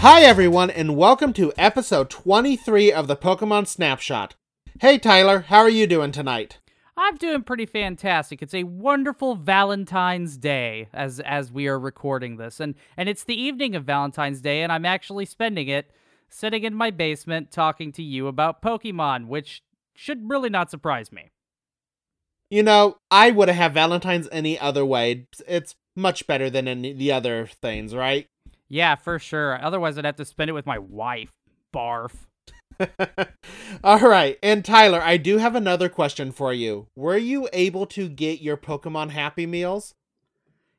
Hi, everyone, and welcome to episode 23 of the Pokemon Snapshot. Hey, Tyler, how are you doing tonight? I'm doing pretty fantastic. It's a wonderful Valentine's Day as as we are recording this. And and it's the evening of Valentine's Day and I'm actually spending it sitting in my basement talking to you about Pokemon, which should really not surprise me. You know, I would have Valentine's any other way. It's much better than any the other things, right? Yeah, for sure. Otherwise, I'd have to spend it with my wife. Barf. All right. And Tyler, I do have another question for you. Were you able to get your Pokemon Happy Meals?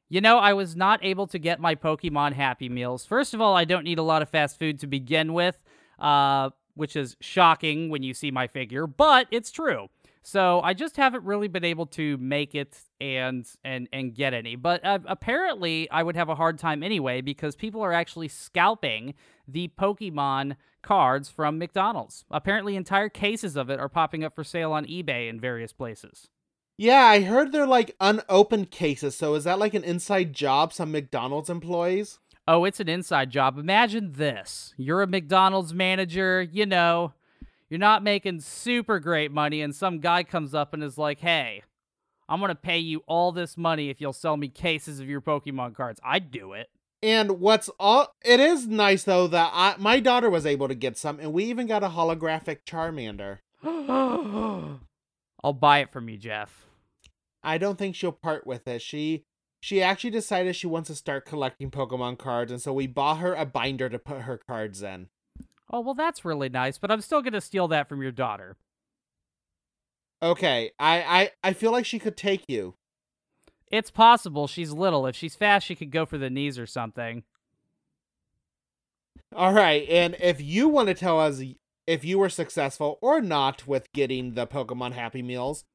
You know, I was not able to get my Pokemon Happy Meals. First of all, I don't need a lot of fast food to begin with, uh, which is shocking when you see my figure, but it's true. So I just haven't really been able to make it and and and get any. But uh, apparently, I would have a hard time anyway because people are actually scalping the Pokemon cards from McDonald's. Apparently, entire cases of it are popping up for sale on eBay in various places. Yeah, I heard they're like unopened cases. So is that like an inside job? Some McDonald's employees? Oh, it's an inside job. Imagine this: you're a McDonald's manager. You know you're not making super great money, and some guy comes up and is like, hey, I'm going to pay you all this money if you'll sell me cases of your Pokemon cards. I'd do it. And what's all it is nice though that I, my daughter was able to get some, and we even got a holographic Charmander. I'll buy it from you, Jeff. I don't think she'll part with it. She she actually decided she wants to start collecting Pokemon cards, and so we bought her a binder to put her cards in. Oh, well, that's really nice, but I'm still going to steal that from your daughter. Okay, I, I, I feel like she could take you. It's possible. She's little. If she's fast, she could go for the knees or something. All right, and if you want to tell us if you were successful or not with getting the Pokemon Happy Meals,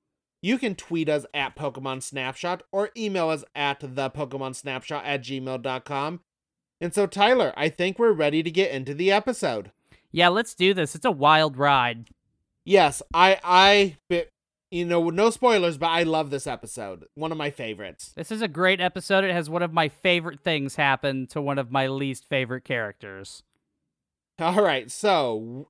you can tweet us at Pokemon Snapshot or email us at the Pokemon Snapshot at gmail.com. And so, Tyler, I think we're ready to get into the episode. Yeah, let's do this. It's a wild ride. Yes, I I you know, no spoilers, but I love this episode. One of my favorites. This is a great episode. It has one of my favorite things happen to one of my least favorite characters. All right, so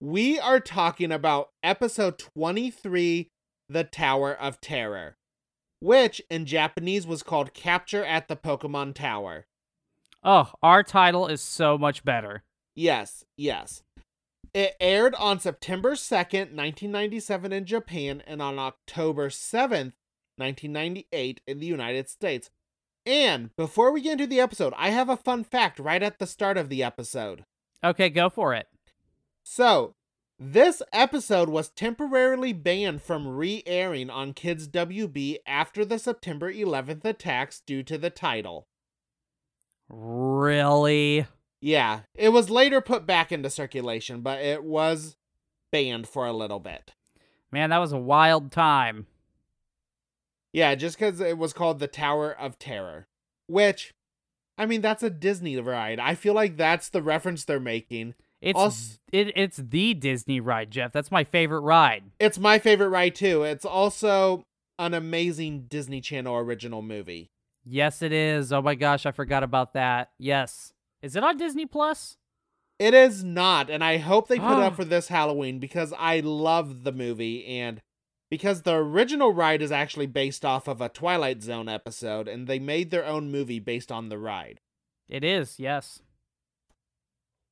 we are talking about episode 23, The Tower of Terror, which in Japanese was called Capture at the Pokemon Tower. Oh, our title is so much better. Yes, yes. It aired on September 2nd, 1997 in Japan and on October 7th, 1998 in the United States. And before we get into the episode, I have a fun fact right at the start of the episode. Okay, go for it. So, this episode was temporarily banned from re airing on Kids WB after the September 11th attacks due to the title. Really? Yeah, it was later put back into circulation, but it was banned for a little bit. Man, that was a wild time. Yeah, just because it was called the Tower of Terror, which, I mean, that's a Disney ride. I feel like that's the reference they're making. It's also, it, it's the Disney ride, Jeff. That's my favorite ride. It's my favorite ride too. It's also an amazing Disney Channel original movie. Yes, it is. Oh my gosh, I forgot about that. Yes. Is it on Disney Plus? It is not, and I hope they put it up ah. for this Halloween because I love the movie and because the original ride is actually based off of a Twilight Zone episode and they made their own movie based on the ride. It is, yes.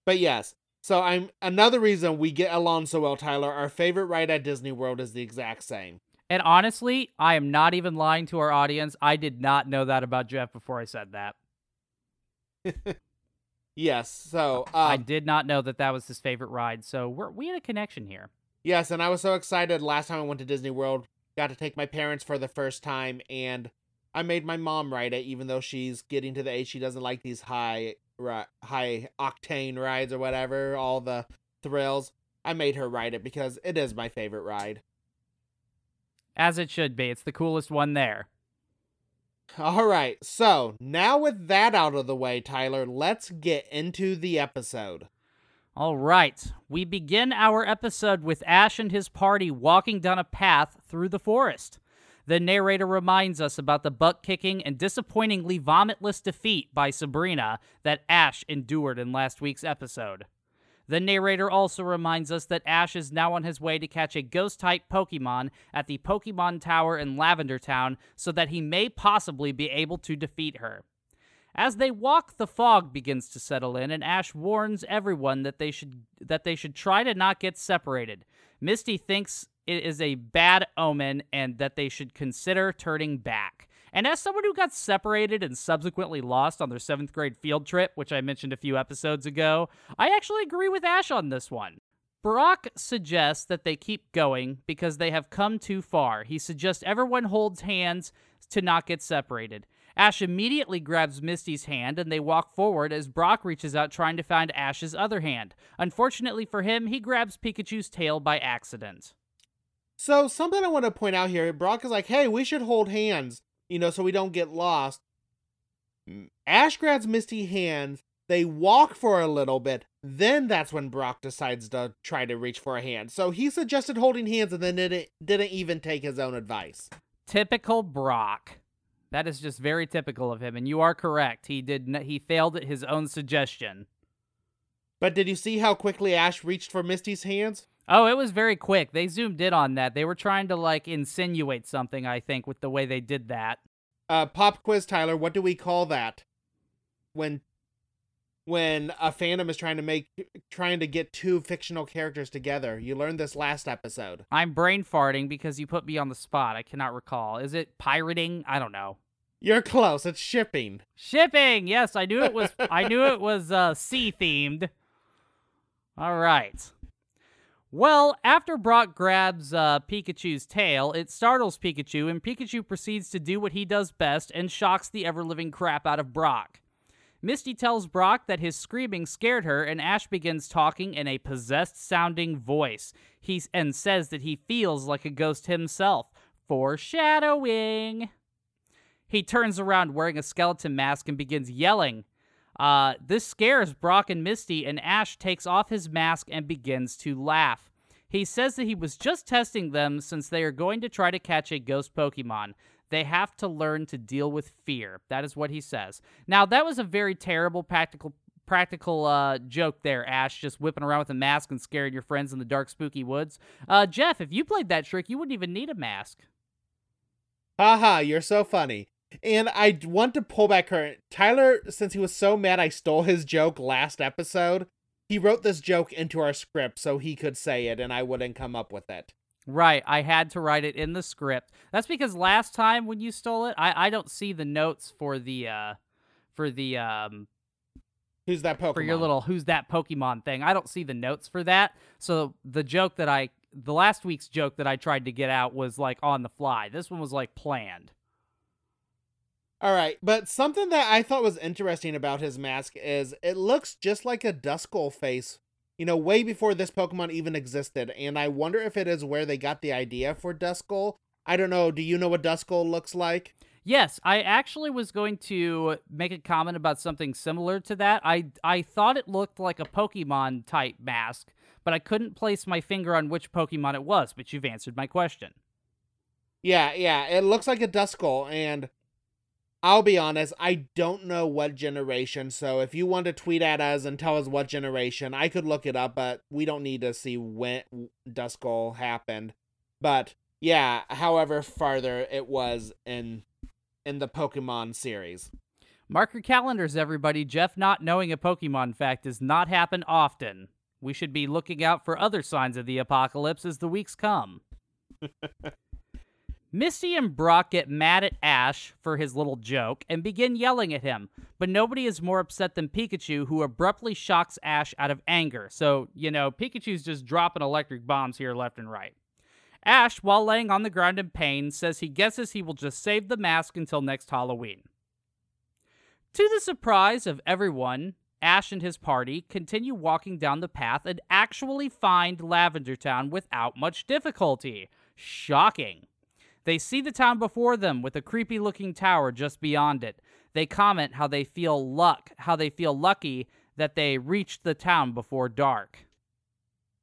But yes, so I'm another reason we get along so well, Tyler. Our favorite ride at Disney World is the exact same. And honestly, I am not even lying to our audience. I did not know that about Jeff before I said that. Yes. So um, I did not know that that was his favorite ride. So we're we had a connection here. Yes, and I was so excited last time I went to Disney World. Got to take my parents for the first time, and I made my mom ride it, even though she's getting to the age she doesn't like these high high octane rides or whatever, all the thrills. I made her ride it because it is my favorite ride. As it should be. It's the coolest one there. All right, so now with that out of the way, Tyler, let's get into the episode. All right, we begin our episode with Ash and his party walking down a path through the forest. The narrator reminds us about the butt kicking and disappointingly vomitless defeat by Sabrina that Ash endured in last week's episode. The narrator also reminds us that Ash is now on his way to catch a ghost type Pokemon at the Pokemon Tower in Lavender Town so that he may possibly be able to defeat her. As they walk, the fog begins to settle in, and Ash warns everyone that they should that they should try to not get separated. Misty thinks it is a bad omen and that they should consider turning back. And as someone who got separated and subsequently lost on their seventh grade field trip, which I mentioned a few episodes ago, I actually agree with Ash on this one. Brock suggests that they keep going because they have come too far. He suggests everyone holds hands to not get separated. Ash immediately grabs Misty's hand and they walk forward as Brock reaches out trying to find Ash's other hand. Unfortunately for him, he grabs Pikachu's tail by accident. So, something I want to point out here Brock is like, hey, we should hold hands you know, so we don't get lost. Ash grabs Misty hands. They walk for a little bit. Then that's when Brock decides to try to reach for a hand. So he suggested holding hands and then didn't, didn't even take his own advice. Typical Brock. That is just very typical of him, and you are correct. He did n- he failed at his own suggestion. But did you see how quickly Ash reached for Misty's hands? Oh, it was very quick. They zoomed in on that. They were trying to like insinuate something, I think, with the way they did that. Uh pop quiz Tyler, what do we call that? When when a fandom is trying to make trying to get two fictional characters together. You learned this last episode. I'm brain farting because you put me on the spot. I cannot recall. Is it pirating? I don't know. You're close. It's shipping. Shipping. Yes, I knew it was I knew it was uh sea themed. All right. Well, after Brock grabs uh, Pikachu's tail, it startles Pikachu, and Pikachu proceeds to do what he does best and shocks the ever living crap out of Brock. Misty tells Brock that his screaming scared her, and Ash begins talking in a possessed sounding voice. He and says that he feels like a ghost himself. Foreshadowing. He turns around wearing a skeleton mask and begins yelling. Uh, this scares Brock and Misty, and Ash takes off his mask and begins to laugh. He says that he was just testing them since they are going to try to catch a ghost Pokemon. They have to learn to deal with fear. That is what he says. Now, that was a very terrible practical practical uh, joke there, Ash, just whipping around with a mask and scaring your friends in the dark, spooky woods. Uh, Jeff, if you played that trick, you wouldn't even need a mask. Haha, you're so funny. And I want to pull back current. Tyler, since he was so mad I stole his joke last episode, he wrote this joke into our script so he could say it and I wouldn't come up with it. Right, I had to write it in the script. That's because last time when you stole it, I, I don't see the notes for the uh for the um Who's that Pokemon? for your little who's that Pokemon thing. I don't see the notes for that. So the joke that I the last week's joke that I tried to get out was like on the fly. This one was like planned. All right, but something that I thought was interesting about his mask is it looks just like a Duskull face, you know, way before this Pokemon even existed. And I wonder if it is where they got the idea for Duskull. I don't know. Do you know what Duskull looks like? Yes, I actually was going to make a comment about something similar to that. I I thought it looked like a Pokemon type mask, but I couldn't place my finger on which Pokemon it was, but you've answered my question. Yeah, yeah, it looks like a Duskull, and I'll be honest, I don't know what generation, so if you want to tweet at us and tell us what generation, I could look it up, but we don't need to see when Duskull happened. But yeah, however farther it was in in the Pokemon series. Mark your calendars, everybody. Jeff not knowing a Pokemon fact does not happen often. We should be looking out for other signs of the apocalypse as the weeks come. Misty and Brock get mad at Ash for his little joke and begin yelling at him, but nobody is more upset than Pikachu, who abruptly shocks Ash out of anger. So, you know, Pikachu's just dropping electric bombs here left and right. Ash, while laying on the ground in pain, says he guesses he will just save the mask until next Halloween. To the surprise of everyone, Ash and his party continue walking down the path and actually find Lavender Town without much difficulty. Shocking. They see the town before them with a creepy looking tower just beyond it. They comment how they feel luck, how they feel lucky that they reached the town before dark.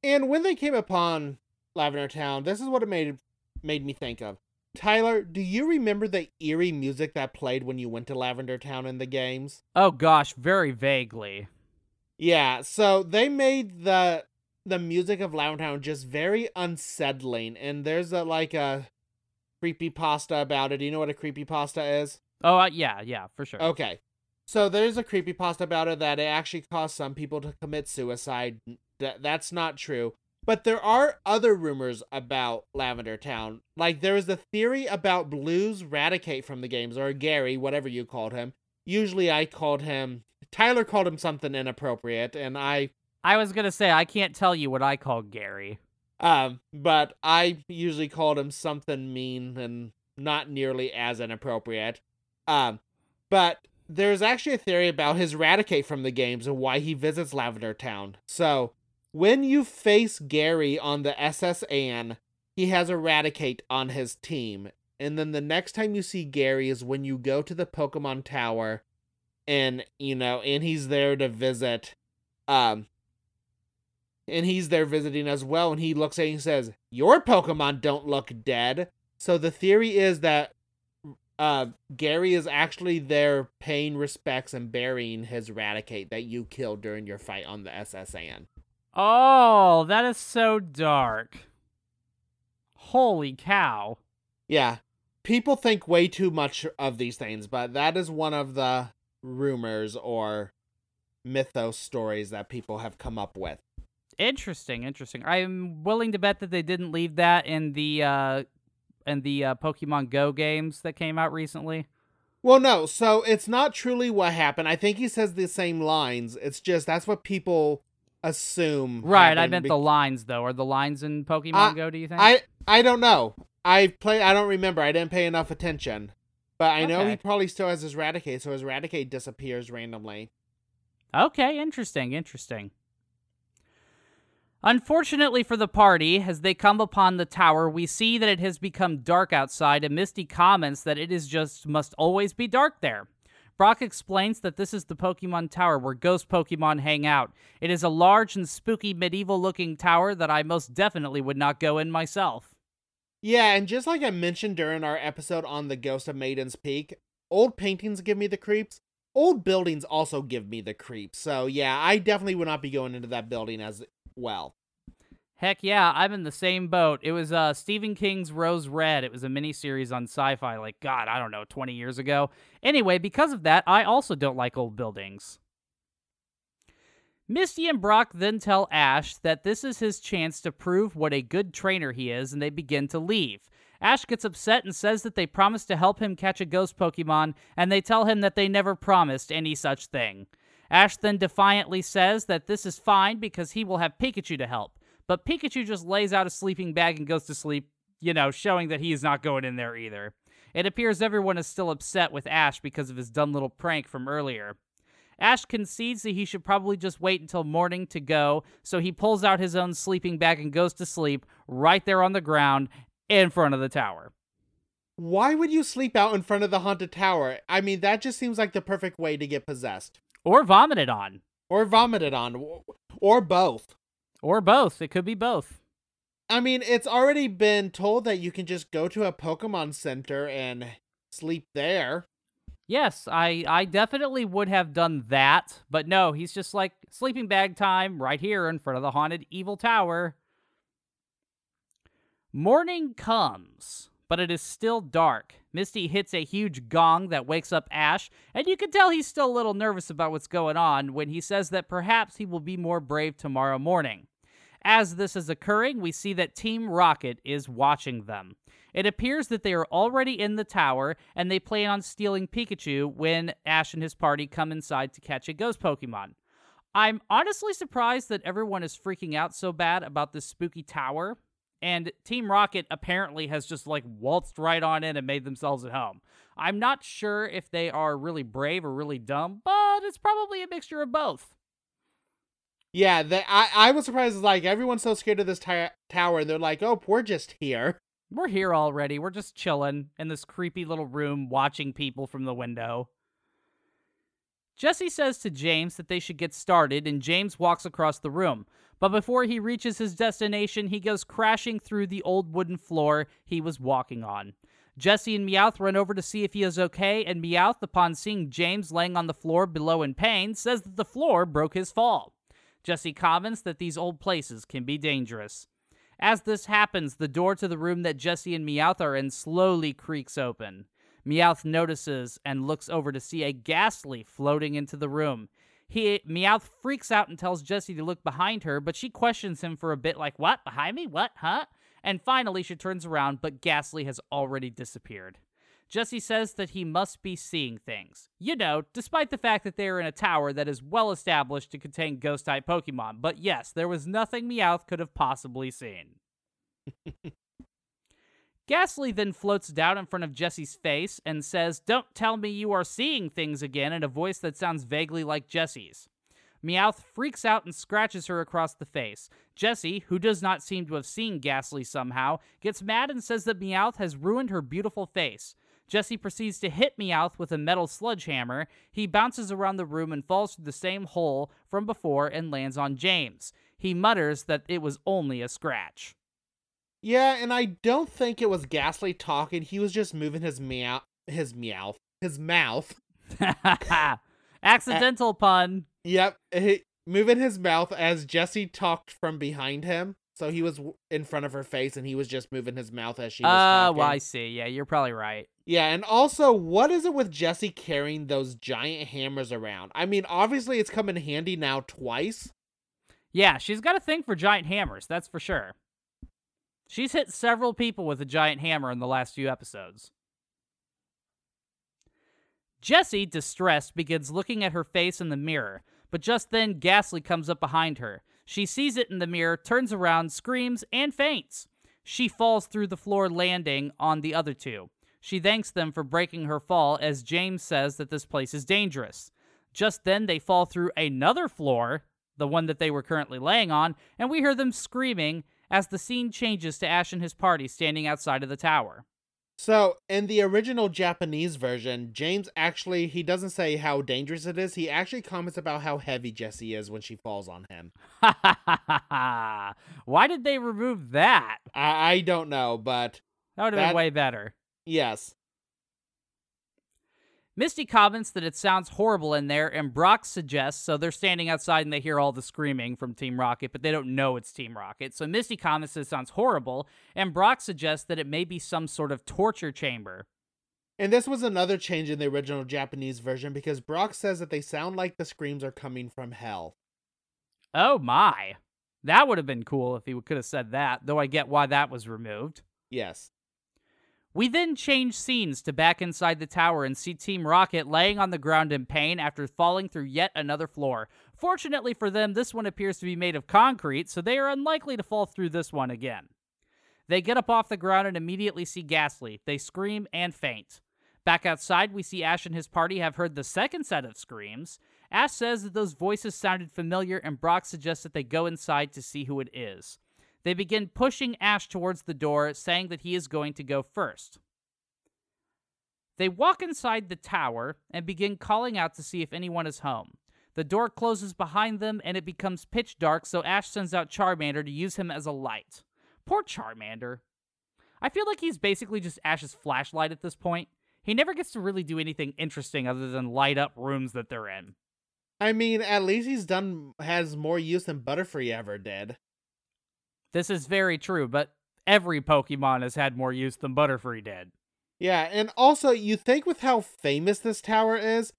And when they came upon Lavender Town, this is what it made made me think of. Tyler, do you remember the eerie music that played when you went to Lavender Town in the games? Oh gosh, very vaguely. Yeah, so they made the the music of Lavender Town just very unsettling, and there's a like a creepy pasta about it. Do you know what a creepy pasta is? Oh uh, yeah, yeah, for sure. Okay. So there's a creepy pasta about it that it actually caused some people to commit suicide. That that's not true. But there are other rumors about Lavender Town. Like there is a theory about Blue's Raticate from the games, or Gary, whatever you called him. Usually I called him Tyler called him something inappropriate, and I I was gonna say I can't tell you what I call Gary. Um, but I usually called him something mean and not nearly as inappropriate. Um, but there's actually a theory about his Raticate from the games and why he visits Lavender Town. So when you face Gary on the SS Anne, he has a Raticate on his team. And then the next time you see Gary is when you go to the Pokemon Tower and, you know, and he's there to visit. Um, and he's there visiting as well. And he looks at you and says, Your Pokemon don't look dead. So the theory is that uh, Gary is actually there paying respects and burying his Raticate that you killed during your fight on the SS Anne. Oh, that is so dark. Holy cow. Yeah. People think way too much of these things, but that is one of the rumors or mythos stories that people have come up with. Interesting, interesting. I'm willing to bet that they didn't leave that in the uh in the uh, Pokemon Go games that came out recently. Well, no, so it's not truly what happened. I think he says the same lines. It's just that's what people assume. Right, I meant be- the lines though. Are the lines in Pokemon Go, do you think? I I don't know. I play. I don't remember. I didn't pay enough attention. But I know he probably still has his Raticate, so his Raticate disappears randomly. Okay, interesting, interesting. Unfortunately for the party, as they come upon the tower, we see that it has become dark outside, and Misty comments that it is just must always be dark there. Brock explains that this is the Pokemon Tower where ghost Pokemon hang out. It is a large and spooky medieval looking tower that I most definitely would not go in myself. Yeah, and just like I mentioned during our episode on the Ghost of Maiden's Peak, old paintings give me the creeps. Old buildings also give me the creeps. So yeah, I definitely would not be going into that building as well. Heck yeah, I'm in the same boat. It was uh, Stephen King's Rose Red. It was a miniseries on sci fi, like, God, I don't know, 20 years ago. Anyway, because of that, I also don't like old buildings. Misty and Brock then tell Ash that this is his chance to prove what a good trainer he is, and they begin to leave. Ash gets upset and says that they promised to help him catch a ghost Pokemon, and they tell him that they never promised any such thing. Ash then defiantly says that this is fine because he will have Pikachu to help. But Pikachu just lays out a sleeping bag and goes to sleep, you know, showing that he is not going in there either. It appears everyone is still upset with Ash because of his dumb little prank from earlier. Ash concedes that he should probably just wait until morning to go, so he pulls out his own sleeping bag and goes to sleep right there on the ground in front of the tower. Why would you sleep out in front of the haunted tower? I mean, that just seems like the perfect way to get possessed. Or vomited on. Or vomited on. Or both. Or both. It could be both. I mean, it's already been told that you can just go to a Pokemon Center and sleep there. Yes, I, I definitely would have done that, but no, he's just like sleeping bag time right here in front of the haunted evil tower. Morning comes, but it is still dark. Misty hits a huge gong that wakes up Ash, and you can tell he's still a little nervous about what's going on when he says that perhaps he will be more brave tomorrow morning. As this is occurring, we see that Team Rocket is watching them. It appears that they are already in the tower and they plan on stealing Pikachu when Ash and his party come inside to catch a ghost Pokemon. I'm honestly surprised that everyone is freaking out so bad about this spooky tower. And Team Rocket apparently has just like waltzed right on in and made themselves at home. I'm not sure if they are really brave or really dumb, but it's probably a mixture of both. Yeah, they, I I was surprised. Like everyone's so scared of this ti- tower, and they're like, "Oh, we're just here." We're here already. We're just chilling in this creepy little room watching people from the window. Jessie says to James that they should get started, and James walks across the room. But before he reaches his destination, he goes crashing through the old wooden floor he was walking on. Jessie and Meowth run over to see if he is okay, and Meowth, upon seeing James laying on the floor below in pain, says that the floor broke his fall. Jessie comments that these old places can be dangerous. As this happens, the door to the room that Jessie and Meowth are in slowly creaks open. Meowth notices and looks over to see a Gastly floating into the room. He Meowth freaks out and tells Jessie to look behind her, but she questions him for a bit like, "What? Behind me? What? Huh?" And finally she turns around, but Gastly has already disappeared. Jessie says that he must be seeing things. You know, despite the fact that they are in a tower that is well established to contain ghost type Pokemon. But yes, there was nothing Meowth could have possibly seen. Gastly then floats down in front of Jessie's face and says, Don't tell me you are seeing things again, in a voice that sounds vaguely like Jessie's. Meowth freaks out and scratches her across the face. Jessie, who does not seem to have seen Gastly somehow, gets mad and says that Meowth has ruined her beautiful face. Jessie proceeds to hit Meowth with a metal sledgehammer. He bounces around the room and falls through the same hole from before and lands on James. He mutters that it was only a scratch. Yeah, and I don't think it was Gastly talking. He was just moving his meow, his meow, his mouth. Accidental pun. Yep, he, moving his mouth as Jessie talked from behind him. So he was in front of her face, and he was just moving his mouth as she was Oh, talking. well, I see. Yeah, you're probably right. Yeah, and also, what is it with Jessie carrying those giant hammers around? I mean, obviously, it's come in handy now twice. Yeah, she's got a thing for giant hammers, that's for sure. She's hit several people with a giant hammer in the last few episodes. Jessie, distressed, begins looking at her face in the mirror, but just then Gastly comes up behind her. She sees it in the mirror, turns around, screams, and faints. She falls through the floor, landing on the other two. She thanks them for breaking her fall, as James says that this place is dangerous. Just then, they fall through another floor, the one that they were currently laying on, and we hear them screaming as the scene changes to Ash and his party standing outside of the tower. So, in the original Japanese version, James actually he doesn't say how dangerous it is. He actually comments about how heavy Jessie is when she falls on him. Why did they remove that? I, I don't know, but That would have been way better. yes. Misty comments that it sounds horrible in there, and Brock suggests so they're standing outside and they hear all the screaming from Team Rocket, but they don't know it's Team Rocket. So Misty comments that it sounds horrible, and Brock suggests that it may be some sort of torture chamber. And this was another change in the original Japanese version because Brock says that they sound like the screams are coming from hell. Oh my. That would have been cool if he could have said that, though I get why that was removed. Yes. We then change scenes to back inside the tower and see Team Rocket laying on the ground in pain after falling through yet another floor. Fortunately for them, this one appears to be made of concrete, so they are unlikely to fall through this one again. They get up off the ground and immediately see Gastly. They scream and faint. Back outside, we see Ash and his party have heard the second set of screams. Ash says that those voices sounded familiar, and Brock suggests that they go inside to see who it is. They begin pushing Ash towards the door, saying that he is going to go first. They walk inside the tower and begin calling out to see if anyone is home. The door closes behind them and it becomes pitch dark, so Ash sends out Charmander to use him as a light. Poor Charmander. I feel like he's basically just Ash's flashlight at this point. He never gets to really do anything interesting other than light up rooms that they're in. I mean, at least he's done has more use than Butterfree ever did. This is very true, but every Pokemon has had more use than Butterfree did. Yeah, and also you think with how famous this tower is,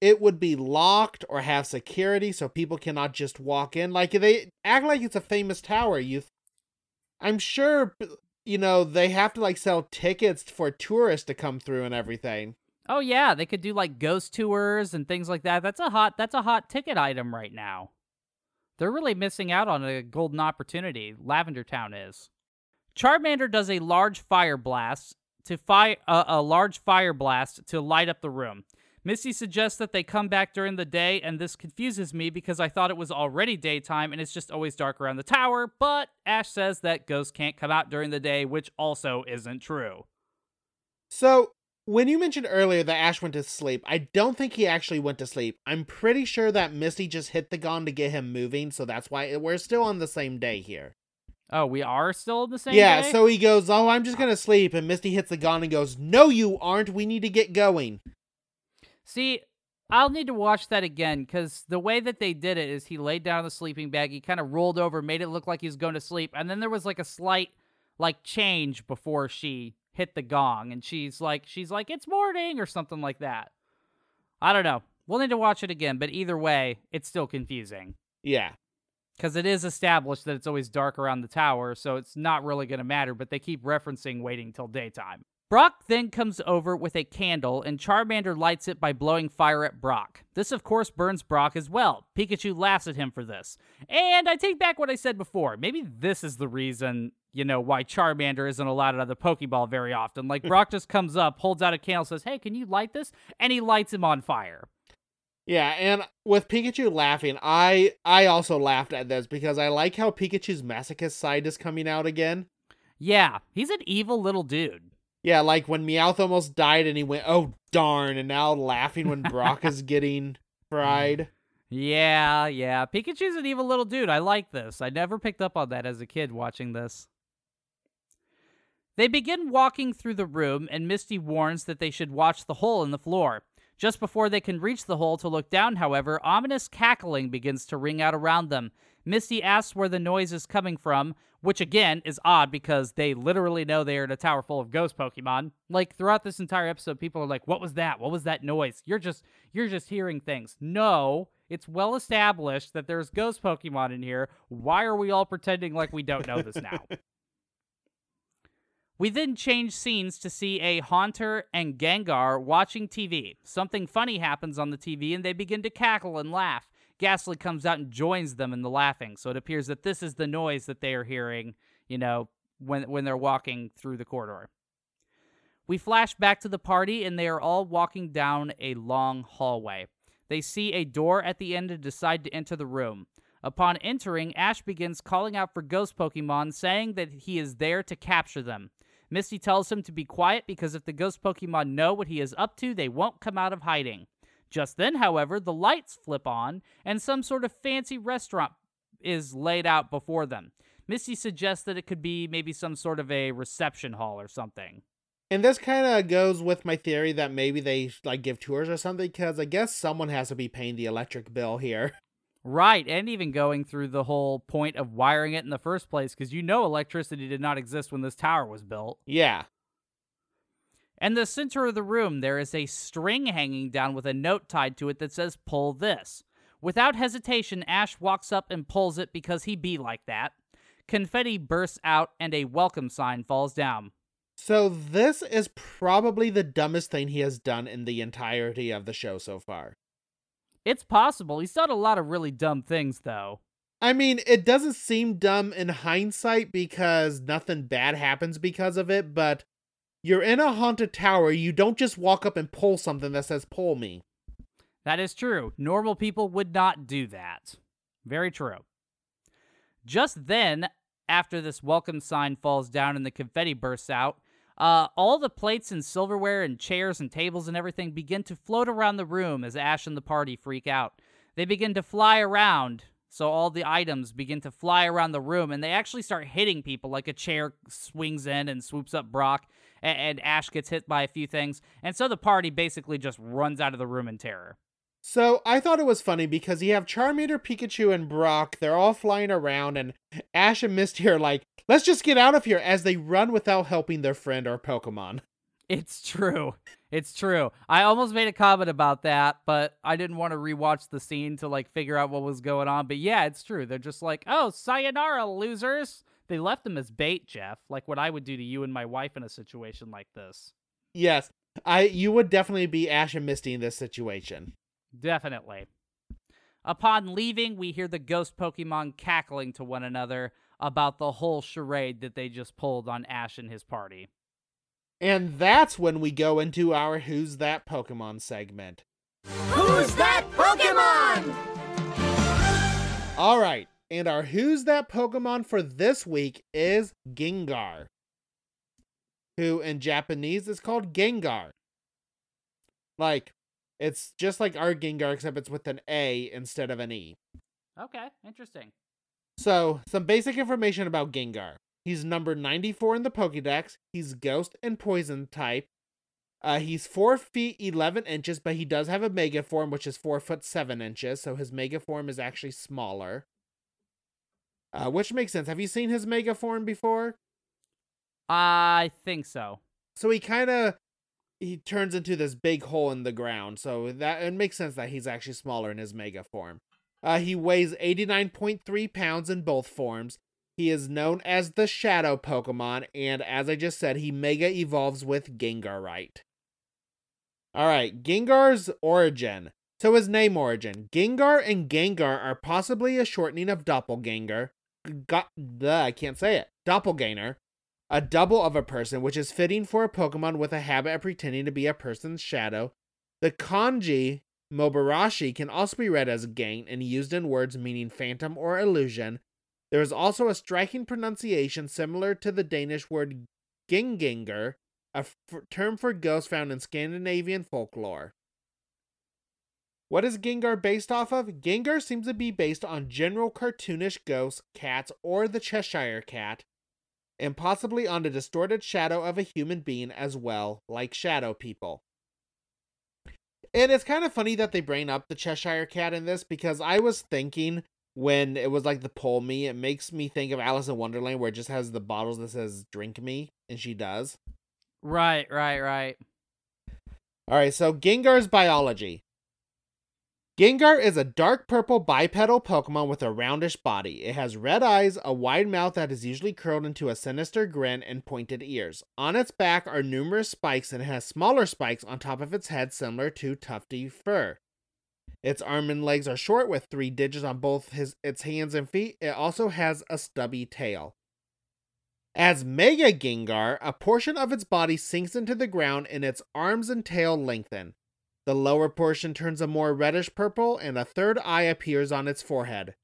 it would be locked or have security so people cannot just walk in. Like they act like it's a famous tower. You, I'm sure, you know, they have to like sell tickets for tourists to come through and everything. Oh yeah, they could do like ghost tours and things like that. That's a hot that's a hot ticket item right now. They're really missing out on a golden opportunity. Lavender Town is. Charmander does a large fire blast to fire uh, a large fire blast to light up the room. Misty suggests that they come back during the day, and this confuses me because I thought it was already daytime and it's just always dark around the tower. But Ash says that ghosts can't come out during the day, which also isn't true. So, when you mentioned earlier that Ash went to sleep, I don't think he actually went to sleep. I'm pretty sure that Misty just hit the gong to get him moving, so that's why we're still on the same day here. Oh, we are still on the same day? yeah, day? so he goes, Oh, I'm just gonna sleep, and Misty hits the gong and goes, No, you aren't. We need to get going. See, I'll need to watch that again because the way that they did it is he laid down the sleeping bag, he kind of rolled over, made it look like he was going to sleep, and then there was like a slight like change before she hit the gong, and she's like, she's like, it's morning or something like that. I don't know. We'll need to watch it again, but either way, it's still confusing Yeah. because it is established that it's always dark around the tower, so it's not really going to matter. But they keep referencing waiting till daytime. Brock then comes over with a candle, and Charmander lights it by blowing fire at Brock. This, of course, burns Brock as well. Pikachu laughs at him for this. And I take back what I said before. Maybe this is the reason, you know, why Charmander isn't allowed out of the Pokeball very often. Like, Brock just comes up, holds out a candle, says, Hey, can you light this? And he lights him on fire. Yeah, and with Pikachu laughing, I I also laughed at this because I like how Pikachu's masochist side is coming out again. Yeah, he's an evil little dude. Yeah, like when Meowth almost died and he went, "Oh darn!" and now laughing when Brock is getting fried. Yeah, yeah. Pikachu's an evil little dude. I like this. I never picked up on that as a kid watching this. They begin walking through the room, and Misty warns that they should watch the hole in the floor. Just before they can reach the hole to look down, however, ominous cackling begins to ring out around them. Misty asks where the noise is coming from, which again is odd because they literally know they are in a tower full of ghost Pokemon. Like throughout this entire episode, people are like, "What was that? What was that noise?" You're just you're just hearing things. No, it's well established that there's ghost Pokemon in here. Why are we all pretending like we don't know this now? We then change scenes to see a Haunter and Gengar watching TV. Something funny happens on the TV and they begin to cackle and laugh. Gastly comes out and joins them in the laughing, so it appears that this is the noise that they are hearing, you know, when when they're walking through the corridor. We flash back to the party and they are all walking down a long hallway. They see a door at the end and decide to enter the room. Upon entering, Ash begins calling out for ghost Pokemon, saying that he is there to capture them. Misty tells him to be quiet because if the ghost Pokemon know what he is up to, they won't come out of hiding. Just then, however, the lights flip on and some sort of fancy restaurant is laid out before them. Misty suggests that it could be maybe some sort of a reception hall or something. And this kind of goes with my theory that maybe they like give tours or something because I guess someone has to be paying the electric bill here. Right, and even going through the whole point of wiring it in the first place, because you know electricity did not exist when this tower was built. Yeah. In the center of the room, there is a string hanging down with a note tied to it that says, Pull this. Without hesitation, Ash walks up and pulls it because he be like that. Confetti bursts out and a welcome sign falls down. So this is probably the dumbest thing he has done in the entirety of the show so far. It's possible. He's done a lot of really dumb things, though. I mean, it doesn't seem dumb in hindsight because nothing bad happens because of it, but you're in a haunted tower, you don't just walk up and pull something that says pull me. That is true. Normal people would not do that. Very true. Just then, after this welcome sign falls down and the confetti bursts out, uh, all the plates and silverware and chairs and tables and everything begin to float around the room as Ash and the party freak out. They begin to fly around, so all the items begin to fly around the room, and they actually start hitting people. Like a chair swings in and swoops up Brock, and, and Ash gets hit by a few things, and so the party basically just runs out of the room in terror. So I thought it was funny because you have Charmander, Pikachu, and Brock. They're all flying around, and Ash and Misty are like, let's just get out of here as they run without helping their friend or Pokemon. It's true. It's true. I almost made a comment about that, but I didn't want to rewatch the scene to like figure out what was going on. But yeah, it's true. They're just like, "Oh, sayonara, losers." They left them as bait, Jeff, like what I would do to you and my wife in a situation like this. Yes, I you would definitely be Ash and Misty in this situation. Definitely. Upon leaving, we hear the ghost Pokemon cackling to one another. about the whole charade that they just pulled on Ash and his party. And that's when we go into our Who's That Pokemon segment. Who's that Pokemon? All right, and our Who's That Pokemon for this week is Gengar, who in Japanese is called Gangar. Like, it's just like our Gengar, except it's with an A instead of an E. Okay, interesting. So, some basic information about Gengar. He's number 94 in the Pokedex. He's Ghost and Poison type. Uh, he's 4 feet 11 inches, but he does have a Mega form, which is 4 foot 7 inches. So his Mega form is actually smaller. Uh, which makes sense. Have you seen his Mega form before? I think so. So he kind of he turns into this big hole in the ground. So that it makes sense that he's actually smaller in his Mega form. Uh, he weighs 89.3 pounds in both forms. He is known as the Shadow Pokemon, and as I just said, he Mega evolves with Gengarite. Alright, Gengar's origin. So his name origin. Gengar and Gangar are possibly a shortening of Doppelganger. Got, I can't say it. Doppelganger. A double of a person, which is fitting for a Pokemon with a habit of pretending to be a person's shadow. The kanji maboroshi can also be read as gain and used in words meaning phantom or illusion. There is also a striking pronunciation similar to the Danish word gjenganger, a f- term for ghost found in Scandinavian folklore. What is Gengar based off of? Gengar seems to be based on general cartoonish ghosts, cats, or the Cheshire Cat, and possibly on the distorted shadow of a human being as well, like shadow people. And it's kind of funny that they bring up the Cheshire Cat in this because I was thinking when it was like the pull me, it makes me think of Alice in Wonderland where it just has the bottles that says drink me, and she does. Right, right, right. All right, so Gengar's biology. Gengar is a dark purple bipedal Pokemon with a roundish body. It has red eyes, a wide mouth that is usually curled into a sinister grin, and pointed ears. On its back are numerous spikes, and it has smaller spikes on top of its head, similar to tufty fur. Its arm and legs are short with three digits on both his its hands and feet. It also has a stubby tail. As Mega Gengar, a portion of its body sinks into the ground and its arms and tail lengthen. The lower portion turns a more reddish purple and a third eye appears on its forehead.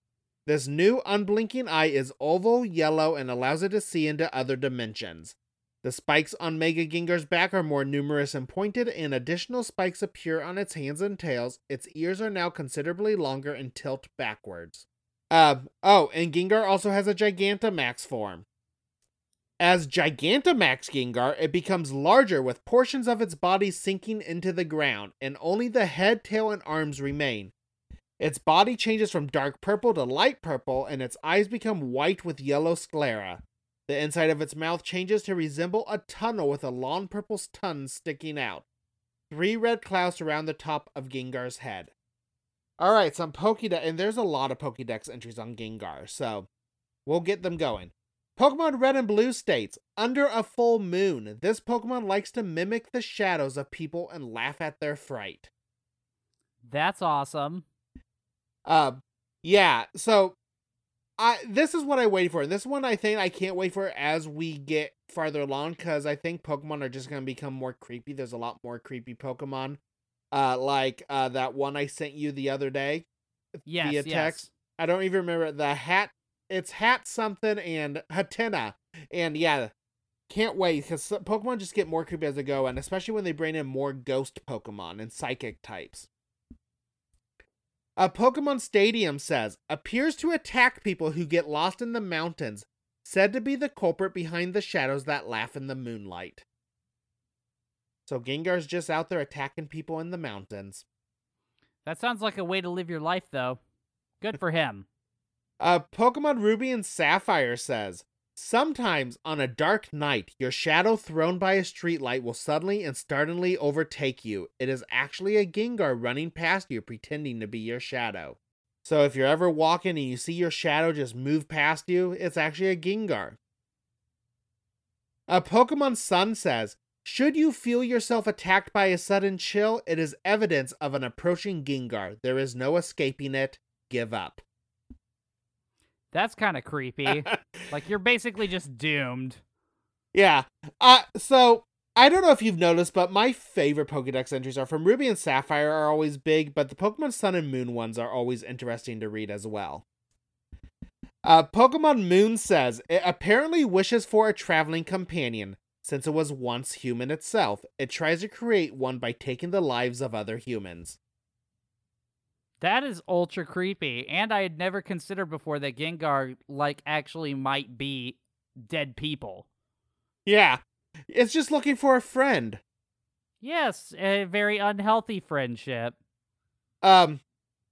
This new unblinking eye is oval, yellow, and allows it to see into other dimensions. The spikes on Mega Gengar's back are more numerous and pointed, and additional spikes appear on its hands and tails. Its ears are now considerably longer and tilt backwards. Uh, oh, and Gengar also has a Gigantamax form. As Gigantamax Gengar, it becomes larger with portions of its body sinking into the ground, and only the head, tail, and arms remain. Its body changes from dark purple to light purple, and its eyes become white with yellow sclera. The inside of its mouth changes to resemble a tunnel with a long purple tongue sticking out. Three red clouds surround the top of Gengar's head. Alright, some Pokédex, and there's a lot of Pokédex entries on Gengar, so we'll get them going. Pokemon Red and Blue states, under a full moon, this Pokemon likes to mimic the shadows of people and laugh at their fright. That's awesome. Uh, yeah, so I this is what I wait for. This one I think I can't wait for as we get farther along because I think Pokemon are just gonna become more creepy. There's a lot more creepy Pokemon. Uh like uh that one I sent you the other day Yes, via yes. text. I don't even remember the hat it's hat something and Hatenna. And yeah, can't wait because Pokemon just get more creepy as they go, and especially when they bring in more ghost Pokemon and psychic types. A Pokemon Stadium says appears to attack people who get lost in the mountains, said to be the culprit behind the shadows that laugh in the moonlight. So Gengar's just out there attacking people in the mountains. That sounds like a way to live your life, though. Good for him. Uh, Pokemon Ruby and Sapphire says, Sometimes on a dark night, your shadow thrown by a streetlight will suddenly and startlingly overtake you. It is actually a Gengar running past you, pretending to be your shadow. So if you're ever walking and you see your shadow just move past you, it's actually a Gengar. A Pokemon Sun says, Should you feel yourself attacked by a sudden chill, it is evidence of an approaching Gengar. There is no escaping it. Give up. That's kind of creepy. like you're basically just doomed. Yeah. Uh so I don't know if you've noticed, but my favorite Pokedex entries are from Ruby and Sapphire are always big, but the Pokemon Sun and Moon ones are always interesting to read as well. Uh, Pokemon Moon says it apparently wishes for a traveling companion. Since it was once human itself, it tries to create one by taking the lives of other humans. That is ultra creepy, and I had never considered before that Gengar like actually might be dead people. Yeah, it's just looking for a friend. Yes, a very unhealthy friendship. Um,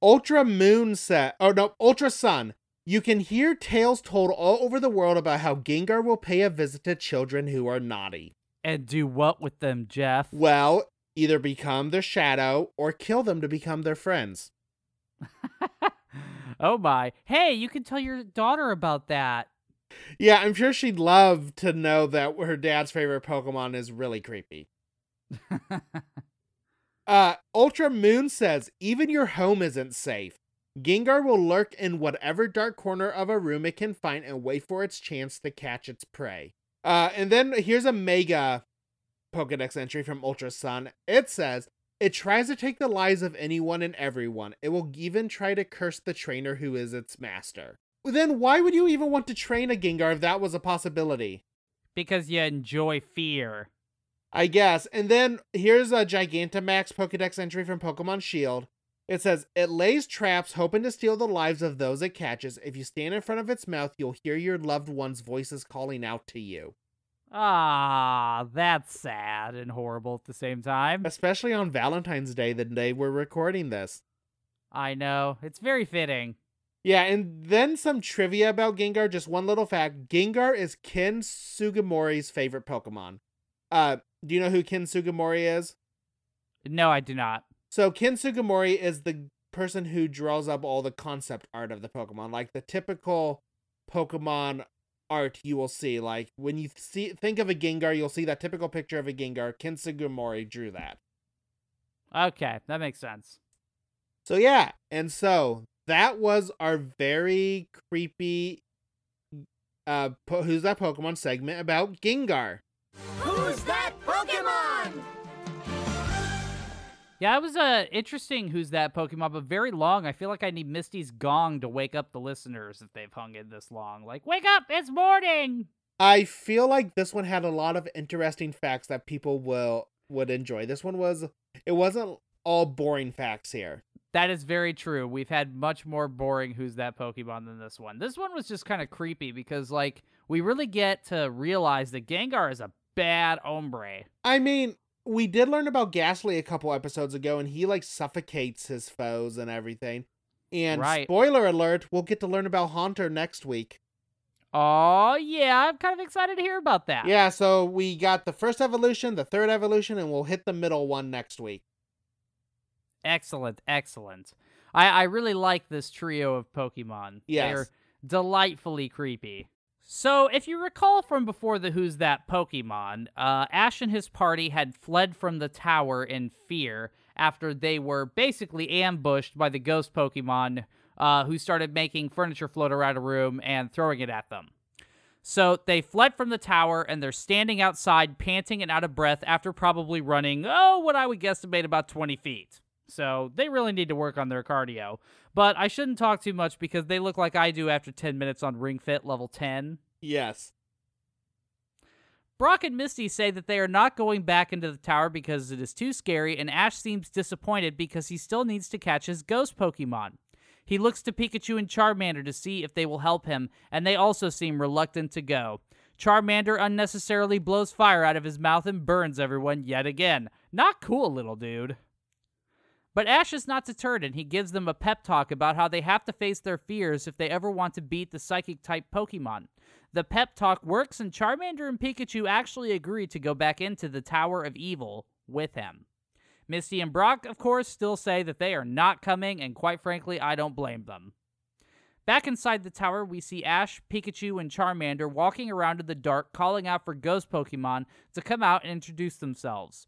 Ultra Moon said, oh no, Ultra Sun. You can hear tales told all over the world about how Gengar will pay a visit to children who are naughty. And do what with them, Jeff? Well, either become their shadow or kill them to become their friends. oh my. Hey, you can tell your daughter about that. Yeah, I'm sure she'd love to know that her dad's favorite Pokemon is really creepy. uh, Ultra Moon says even your home isn't safe. Gengar will lurk in whatever dark corner of a room it can find and wait for its chance to catch its prey. Uh, and then here's a mega Pokedex entry from Ultra Sun. It says, It tries to take the lives of anyone and everyone. It will even try to curse the trainer who is its master. Then why would you even want to train a Gengar if that was a possibility? Because you enjoy fear. I guess. And then here's a Gigantamax Pokedex entry from Pokemon Shield. It says, It lays traps hoping to steal the lives of those it catches. If you stand in front of its mouth, you'll hear your loved one's voices calling out to you. Ah, that's sad and horrible at the same time. Especially on Valentine's Day, the day we're recording this. I know. It's very fitting. Yeah, and then some trivia about Gengar. Just one little fact Gengar is Ken Sugimori's favorite Pokemon. Uh, do you know who Ken Sugimori is? No, I do not. So Ken Sugimori is the person who draws up all the concept art of the Pokemon, like the typical Pokemon art you will see. Like when you see think of a Gengar, you'll see that typical picture of a Gengar. Ken Sugimori drew that. Okay, that makes sense. So yeah, and so that was our very creepy uh po- who's that Pokemon segment about Gengar. Who's that Yeah, it was uh, interesting who's that Pokemon, but very long. I feel like I need Misty's gong to wake up the listeners if they've hung in this long. Like, wake up, it's morning! I feel like this one had a lot of interesting facts that people will would enjoy. This one was it wasn't all boring facts here. That is very true. We've had much more boring who's that Pokemon than this one. This one was just kind of creepy because like we really get to realize that Gengar is a bad hombre. I mean, we did learn about Gastly a couple episodes ago, and he like suffocates his foes and everything. And Right. spoiler alert, we'll get to learn about Haunter next week. Oh, yeah, I'm kind of excited to hear about that. Yeah, so we got the first evolution, the third evolution, and we'll hit the middle one next week. Excellent, excellent. I, I really like this trio of Pokemon. Yes. They're delightfully creepy. So, if you recall from before the Who's That Pokemon, uh, Ash and his party had fled from the tower in fear after they were basically ambushed by the ghost Pokemon uh, who started making furniture float around a room and throwing it at them. So they fled from the tower and they're standing outside, panting and out of breath after probably running, oh, what I would guesstimate about 20 feet. So they really need to work on their cardio. But I shouldn't talk too much because they look like I do after 10 minutes on Ring Fit level 10. Yes. Brock and Misty say that they are not going back into the tower because it is too scary, and Ash seems disappointed because he still needs to catch his ghost Pokemon. He looks to Pikachu and Charmander to see if they will help him, and they also seem reluctant to go. Charmander unnecessarily blows fire out of his mouth and burns everyone yet again. Not cool, little dude. But Ash is not deterred, and he gives them a pep talk about how they have to face their fears if they ever want to beat the psychic type Pokemon. The pep talk works, and Charmander and Pikachu actually agree to go back into the Tower of Evil with him. Misty and Brock, of course, still say that they are not coming, and quite frankly, I don't blame them. Back inside the tower, we see Ash, Pikachu, and Charmander walking around in the dark, calling out for ghost Pokemon to come out and introduce themselves.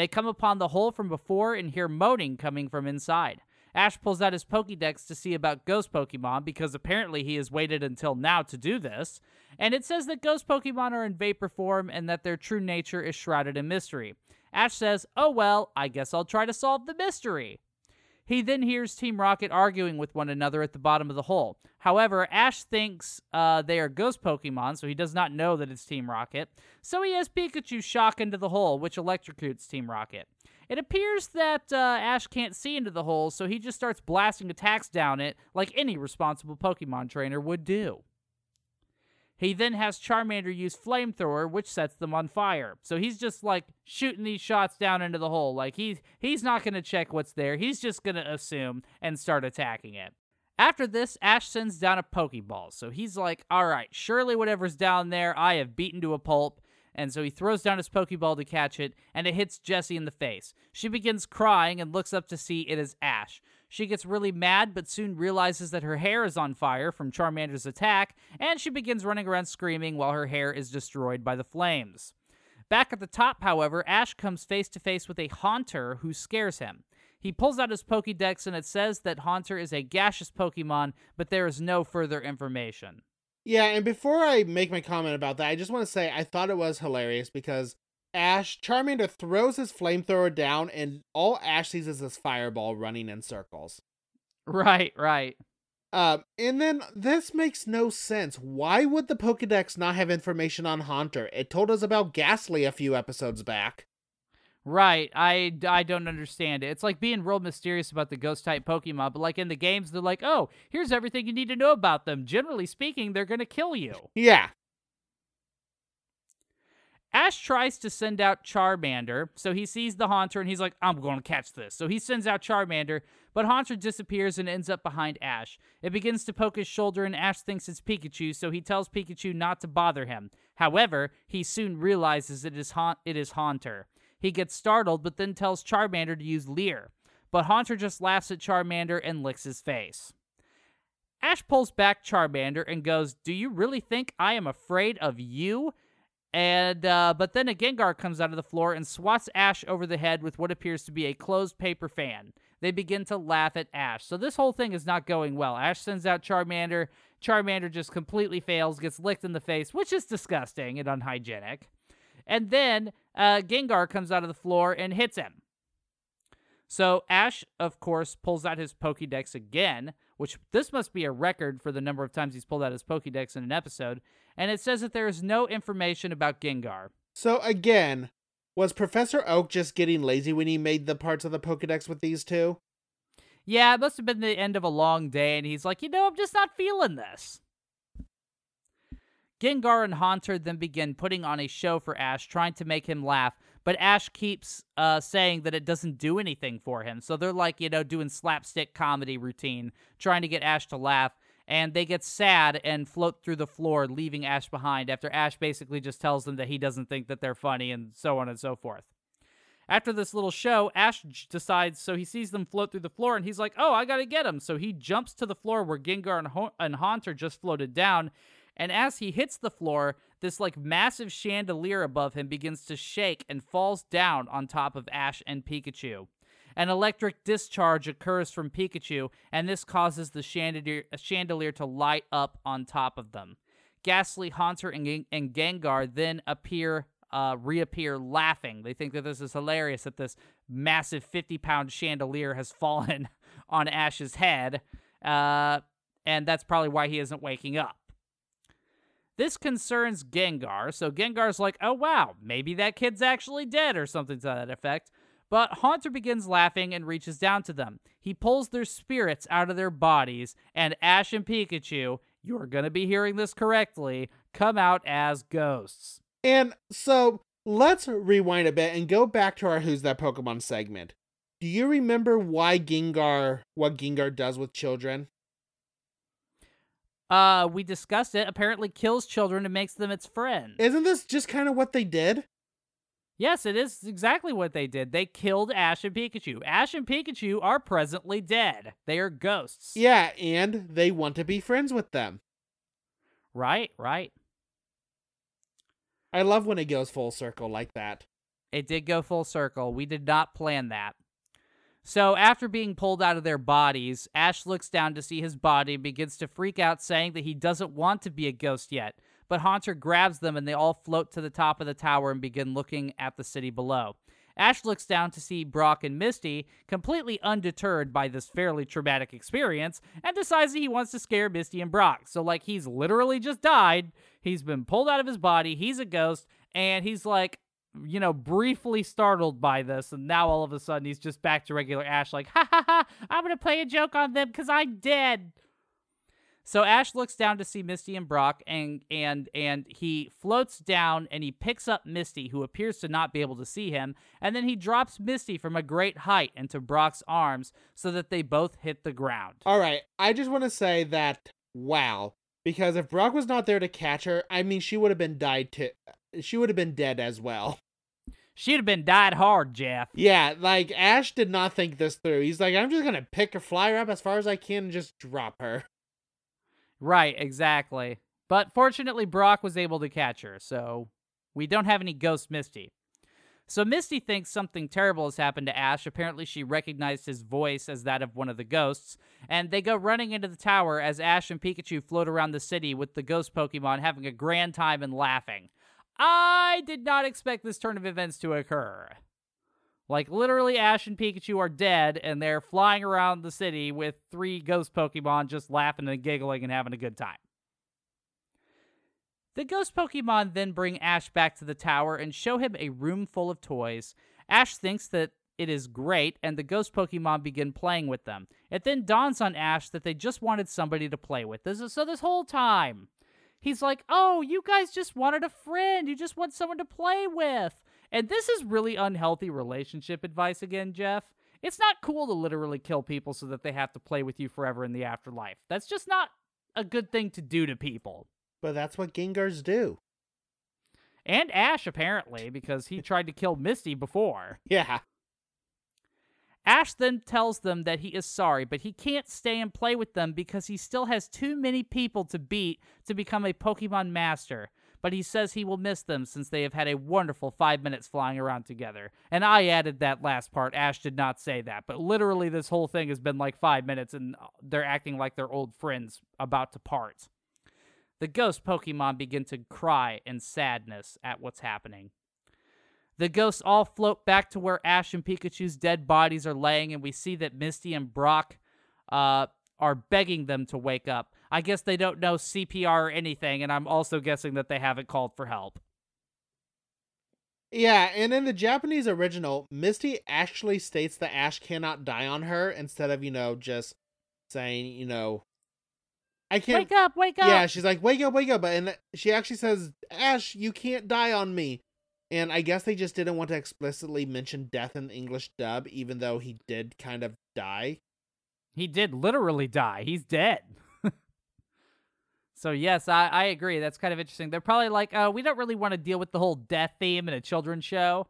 They come upon the hole from before and hear moaning coming from inside. Ash pulls out his Pokédex to see about ghost Pokemon because apparently he has waited until now to do this. And it says that ghost Pokemon are in vapor form and that their true nature is shrouded in mystery. Ash says, Oh well, I guess I'll try to solve the mystery. He then hears Team Rocket arguing with one another at the bottom of the hole. However, Ash thinks uh, they are ghost Pokemon, so he does not know that it's Team Rocket. So he has Pikachu shock into the hole, which electrocutes Team Rocket. It appears that uh, Ash can't see into the hole, so he just starts blasting attacks down it like any responsible Pokemon trainer would do. He then has Charmander use Flamethrower, which sets them on fire. So he's just like shooting these shots down into the hole. Like he's he's not to check what's there. He's just to assume and start attacking it. After this, Ash sends down a Pokeball. So he's like, all right, surely whatever's down there, I have beaten to a pulp. And so he throws down his Pokeball to catch it, and it hits Jessie in the face. She begins crying and looks up to see it is Ash. She gets really mad, but soon realizes that her hair is on fire from Charmander's attack, and she begins running around screaming while her hair is destroyed by the flames. Back at the top, however, Ash comes face to face with a Haunter who scares him. He pulls out his Pokédex and it says that Haunter is a gaseous Pokemon, but there is no further information. Yeah, and before I make my comment about that, I just want to say I thought it was hilarious because Ash, Charmander throws his flamethrower down, and all Ash sees is this fireball running in circles. Right, right. Um, and then this makes no sense. Why would the Pokedex not have information on Haunter? It told us about Gastly a few episodes back. Right. I, I don't understand it. It's like being real mysterious about the ghost type Pokemon, but like in the games, they're like, oh, here's everything you need to know about them. Generally speaking, they're going to kill you. Yeah. Ash tries to send out Charmander, so he sees the Haunter and he's like, I'm going to catch this. So he sends out Charmander, but Haunter disappears and ends up behind Ash. It begins to poke his shoulder, and Ash thinks it's Pikachu, so he tells Pikachu not to bother him. However, he soon realizes it is, it is Haunter. He gets startled, but then tells Charmander to use Leer. But Haunter just laughs at Charmander and licks his face. Ash pulls back Charmander and goes, Do you really think I am afraid of you? And uh, but then a Gengar comes out of the floor and swats Ash over the head with what appears to be a closed paper fan. They begin to laugh at Ash. So this whole thing is not going well. Ash sends out Charmander. Charmander just completely fails, gets licked in the face, which is disgusting and unhygienic. And then uh, Gengar comes out of the floor and hits him. So Ash, of course, pulls out his Pokédex again, which this must be a record for the number of times he's pulled out his Pokédex in an episode, and it says that there is no information about Gengar. So again, was Professor Oak just getting lazy when he made the parts of the Pokedex with these two? Yeah, it must have been the end of a long day, and he's like, you know, I'm just not feeling this. Gengar and Haunter then begin putting on a show for Ash, trying to make him laugh, but Ash keeps uh, saying that it doesn't do anything for him. So they're like, you know, doing slapstick comedy routine, trying to get Ash to laugh, and they get sad and float through the floor, leaving Ash behind after Ash basically just tells them that he doesn't think that they're funny and so on and so forth. After this little show, Ash decides, so he sees them float through the floor and he's like, oh, I gotta get them. So he jumps to the floor where Gengar and, and Haunter just floated down. And as he hits the floor, this like massive chandelier above him begins to shake and falls down on top of Ash and Pikachu. An electric discharge occurs from Pikachu, and this causes the chandelier, to light up on top of them. Gastly, Haunter, and, and Gengar then appear, uh, reappear laughing. They think that this is hilarious that this massive 50 pound chandelier has fallen on Ash's head, uh, and that's probably why he isn't waking up. This concerns Gengar, so Gengar's like, oh wow, maybe that kid's actually dead or something to that effect. But Haunter begins laughing and reaches down to them. He pulls their spirits out of their bodies, and Ash and Pikachu, you're going to be hearing this correctly, come out as ghosts. And so let's rewind a bit and go back to our Who's That Pokemon segment. Do you remember why Gengar, what Gengar does with children? Uh, we discussed it. Apparently kills children and makes them its friend. Isn't this just kind of what they did? Yes, it is exactly what they did. They killed Ash and Pikachu. Ash and Pikachu are presently dead. They are ghosts. Yeah, and they want to be friends with them. Right, right. I love when it goes full circle like that. It did go full circle. We did not plan that. So, after being pulled out of their bodies, Ash looks down to see his body and begins to freak out, saying that he doesn't want to be a ghost yet. But Haunter grabs them and they all float to the top of the tower and begin looking at the city below. Ash looks down to see Brock and Misty, completely undeterred by this fairly traumatic experience, and decides that he wants to scare Misty and Brock. So, like, he's literally just died. He's been pulled out of his body. He's a ghost. And he's like, you know, briefly startled by this. And now all of a sudden he's just back to regular Ash, like, ha ha ha, I'm to play a joke on them because I'm dead. So Ash looks down to see Misty and Brock, and and and he floats down and he picks up Misty, who appears to not be able to see him, and then he drops Misty from a great height into Brock's arms so that they both hit the ground. All right, I just want to say that wow, because if Brock was not there to catch her, I mean, she would have been died to, she would have been dead as well. She'd have been died hard, Jeff. Yeah, like Ash did not think this through. He's like, I'm just gonna pick her, fly her up as far as I can, and just drop her. Right, exactly. But fortunately, Brock was able to catch her, so we don't have any ghost Misty. So Misty thinks something terrible has happened to Ash. Apparently, she recognized his voice as that of one of the ghosts, and they go running into the tower as Ash and Pikachu float around the city with the ghost Pokemon having a grand time and laughing. I did not expect this turn of events to occur. Like, literally, Ash and Pikachu are dead, and they're flying around the city with three ghost Pokemon just laughing and giggling and having a good time. The ghost Pokemon then bring Ash back to the tower and show him a room full of toys. Ash thinks that it is great, and the ghost Pokemon begin playing with them. It then dawns on Ash that they just wanted somebody to play with. This is, so this whole time, he's like, "Oh, you guys just wanted a friend. You just want someone to play with." And this is really unhealthy relationship advice again, Jeff. It's not cool to literally kill people so that they have to play with you forever in the afterlife. That's just not a good thing to do to people. But that's what Gengars do. And Ash, apparently, because he tried to kill Misty before. Yeah. Ash then tells them that he is sorry, but he can't stay and play with them because he still has too many people to beat to become a Pokemon Master but he says he will miss them since they have had a wonderful five minutes flying around together. And I added that last part. Ash did not say that, but literally, this whole thing has been like five minutes, and they're acting like they're old friends about to part. The ghost Pokemon begin to cry in sadness at what's happening. The ghosts all float back to where Ash and Pikachu's dead bodies are laying, and we see that Misty and Brock uh, are begging them to wake up. I guess they don't know CPR or anything, and I'm also guessing that they haven't called for help. Yeah, and in the Japanese original, Misty actually states that Ash cannot die on her instead of, you know, just saying, you know, I can't wake up, wake up. Yeah, she's like, wake up, wake up. And she actually says, Ash, you can't die on me. And I guess they just didn't want to explicitly mention death in the English dub, even though he did kind of die. He did literally die. He's dead. So yes, I, I agree. That's kind of interesting. They're probably like, oh, we don't really want to deal with the whole death theme in a children's show.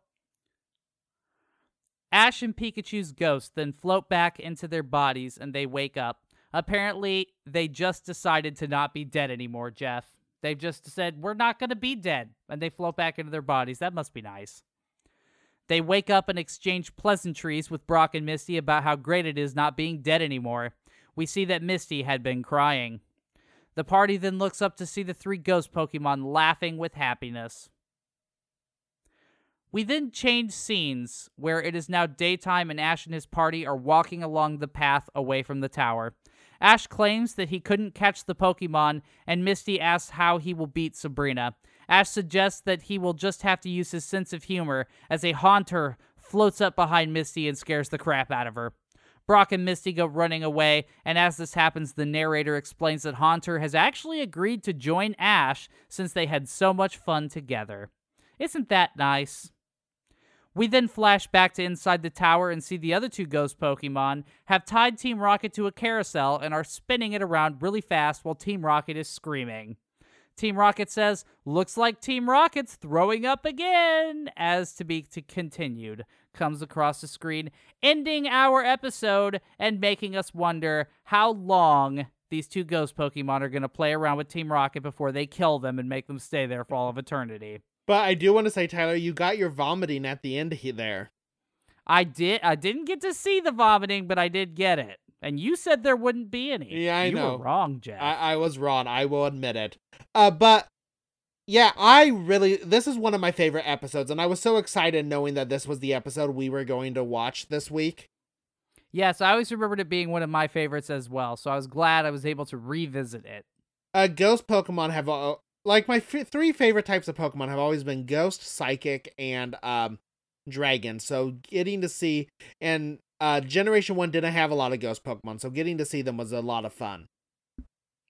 Ash and Pikachu's ghosts then float back into their bodies and they wake up. Apparently, they just decided to not be dead anymore, Jeff. They've just said, we're not going to be dead. And they float back into their bodies. That must be nice. They wake up and exchange pleasantries with Brock and Misty about how great it is not being dead anymore. We see that Misty had been crying. The party then looks up to see the three ghost Pokemon laughing with happiness. We then change scenes where it is now daytime and Ash and his party are walking along the path away from the tower. Ash claims that he couldn't catch the Pokemon, and Misty asks how he will beat Sabrina. Ash suggests that he will just have to use his sense of humor as a haunter floats up behind Misty and scares the crap out of her. Brock and Misty go running away, and as this happens, the narrator explains that Haunter has actually agreed to join Ash since they had so much fun together. Isn't that nice? We then flash back to inside the tower and see the other two ghost Pokemon have tied Team Rocket to a carousel and are spinning it around really fast while Team Rocket is screaming. Team Rocket says, looks like Team Rocket's throwing up again, as to be continued. Comes across the screen, ending our episode and making us wonder how long these two ghost Pokemon are going to play around with Team Rocket before they kill them and make them stay there for all of eternity. But I do want to say, Tyler, you got your vomiting at the end there. I did. I didn't get to see the vomiting, but I did get it. And you said there wouldn't be any. Yeah, I you know. were wrong, Jeff. I, I was wrong. I will admit it. Uh, but yeah, I really this is one of my favorite episodes, and I was so excited knowing that this was the episode we were going to watch this week. yes, I always remembered it being one of my favorites as well. So I was glad I was able to revisit it. Uh, ghost Pokemon have uh, like my f- three favorite types of Pokemon have always been Ghost, Psychic, and um, Dragon. So getting to see and uh, Generation One didn't have a lot of Ghost Pokemon, so getting to see them was a lot of fun.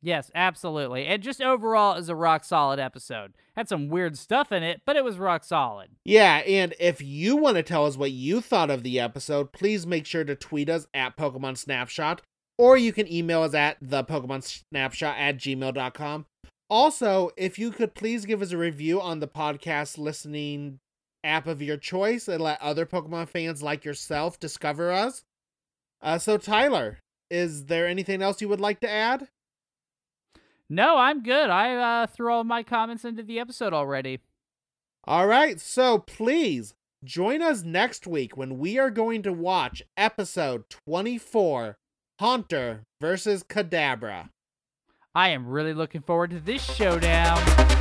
Yes, absolutely. And just overall is a rock solid episode. Had some weird stuff in it, but it was rock solid. Yeah, and if you want to tell us what you thought of the episode, please make sure to tweet us at Pokemon Snapshot, or you can email us at the Pokemon Snapshot at gmail.com. Also, if you could please give us a review on the podcast listening app of your choice and let other Pokemon fans like yourself discover us. Uh, so, Tyler, is there anything else you would like to add? No, I'm good. I uh, threw all my comments into the episode already. All right, so please join us next week when we are going to watch episode 24 Haunter versus Kadabra. I am really looking forward to this showdown.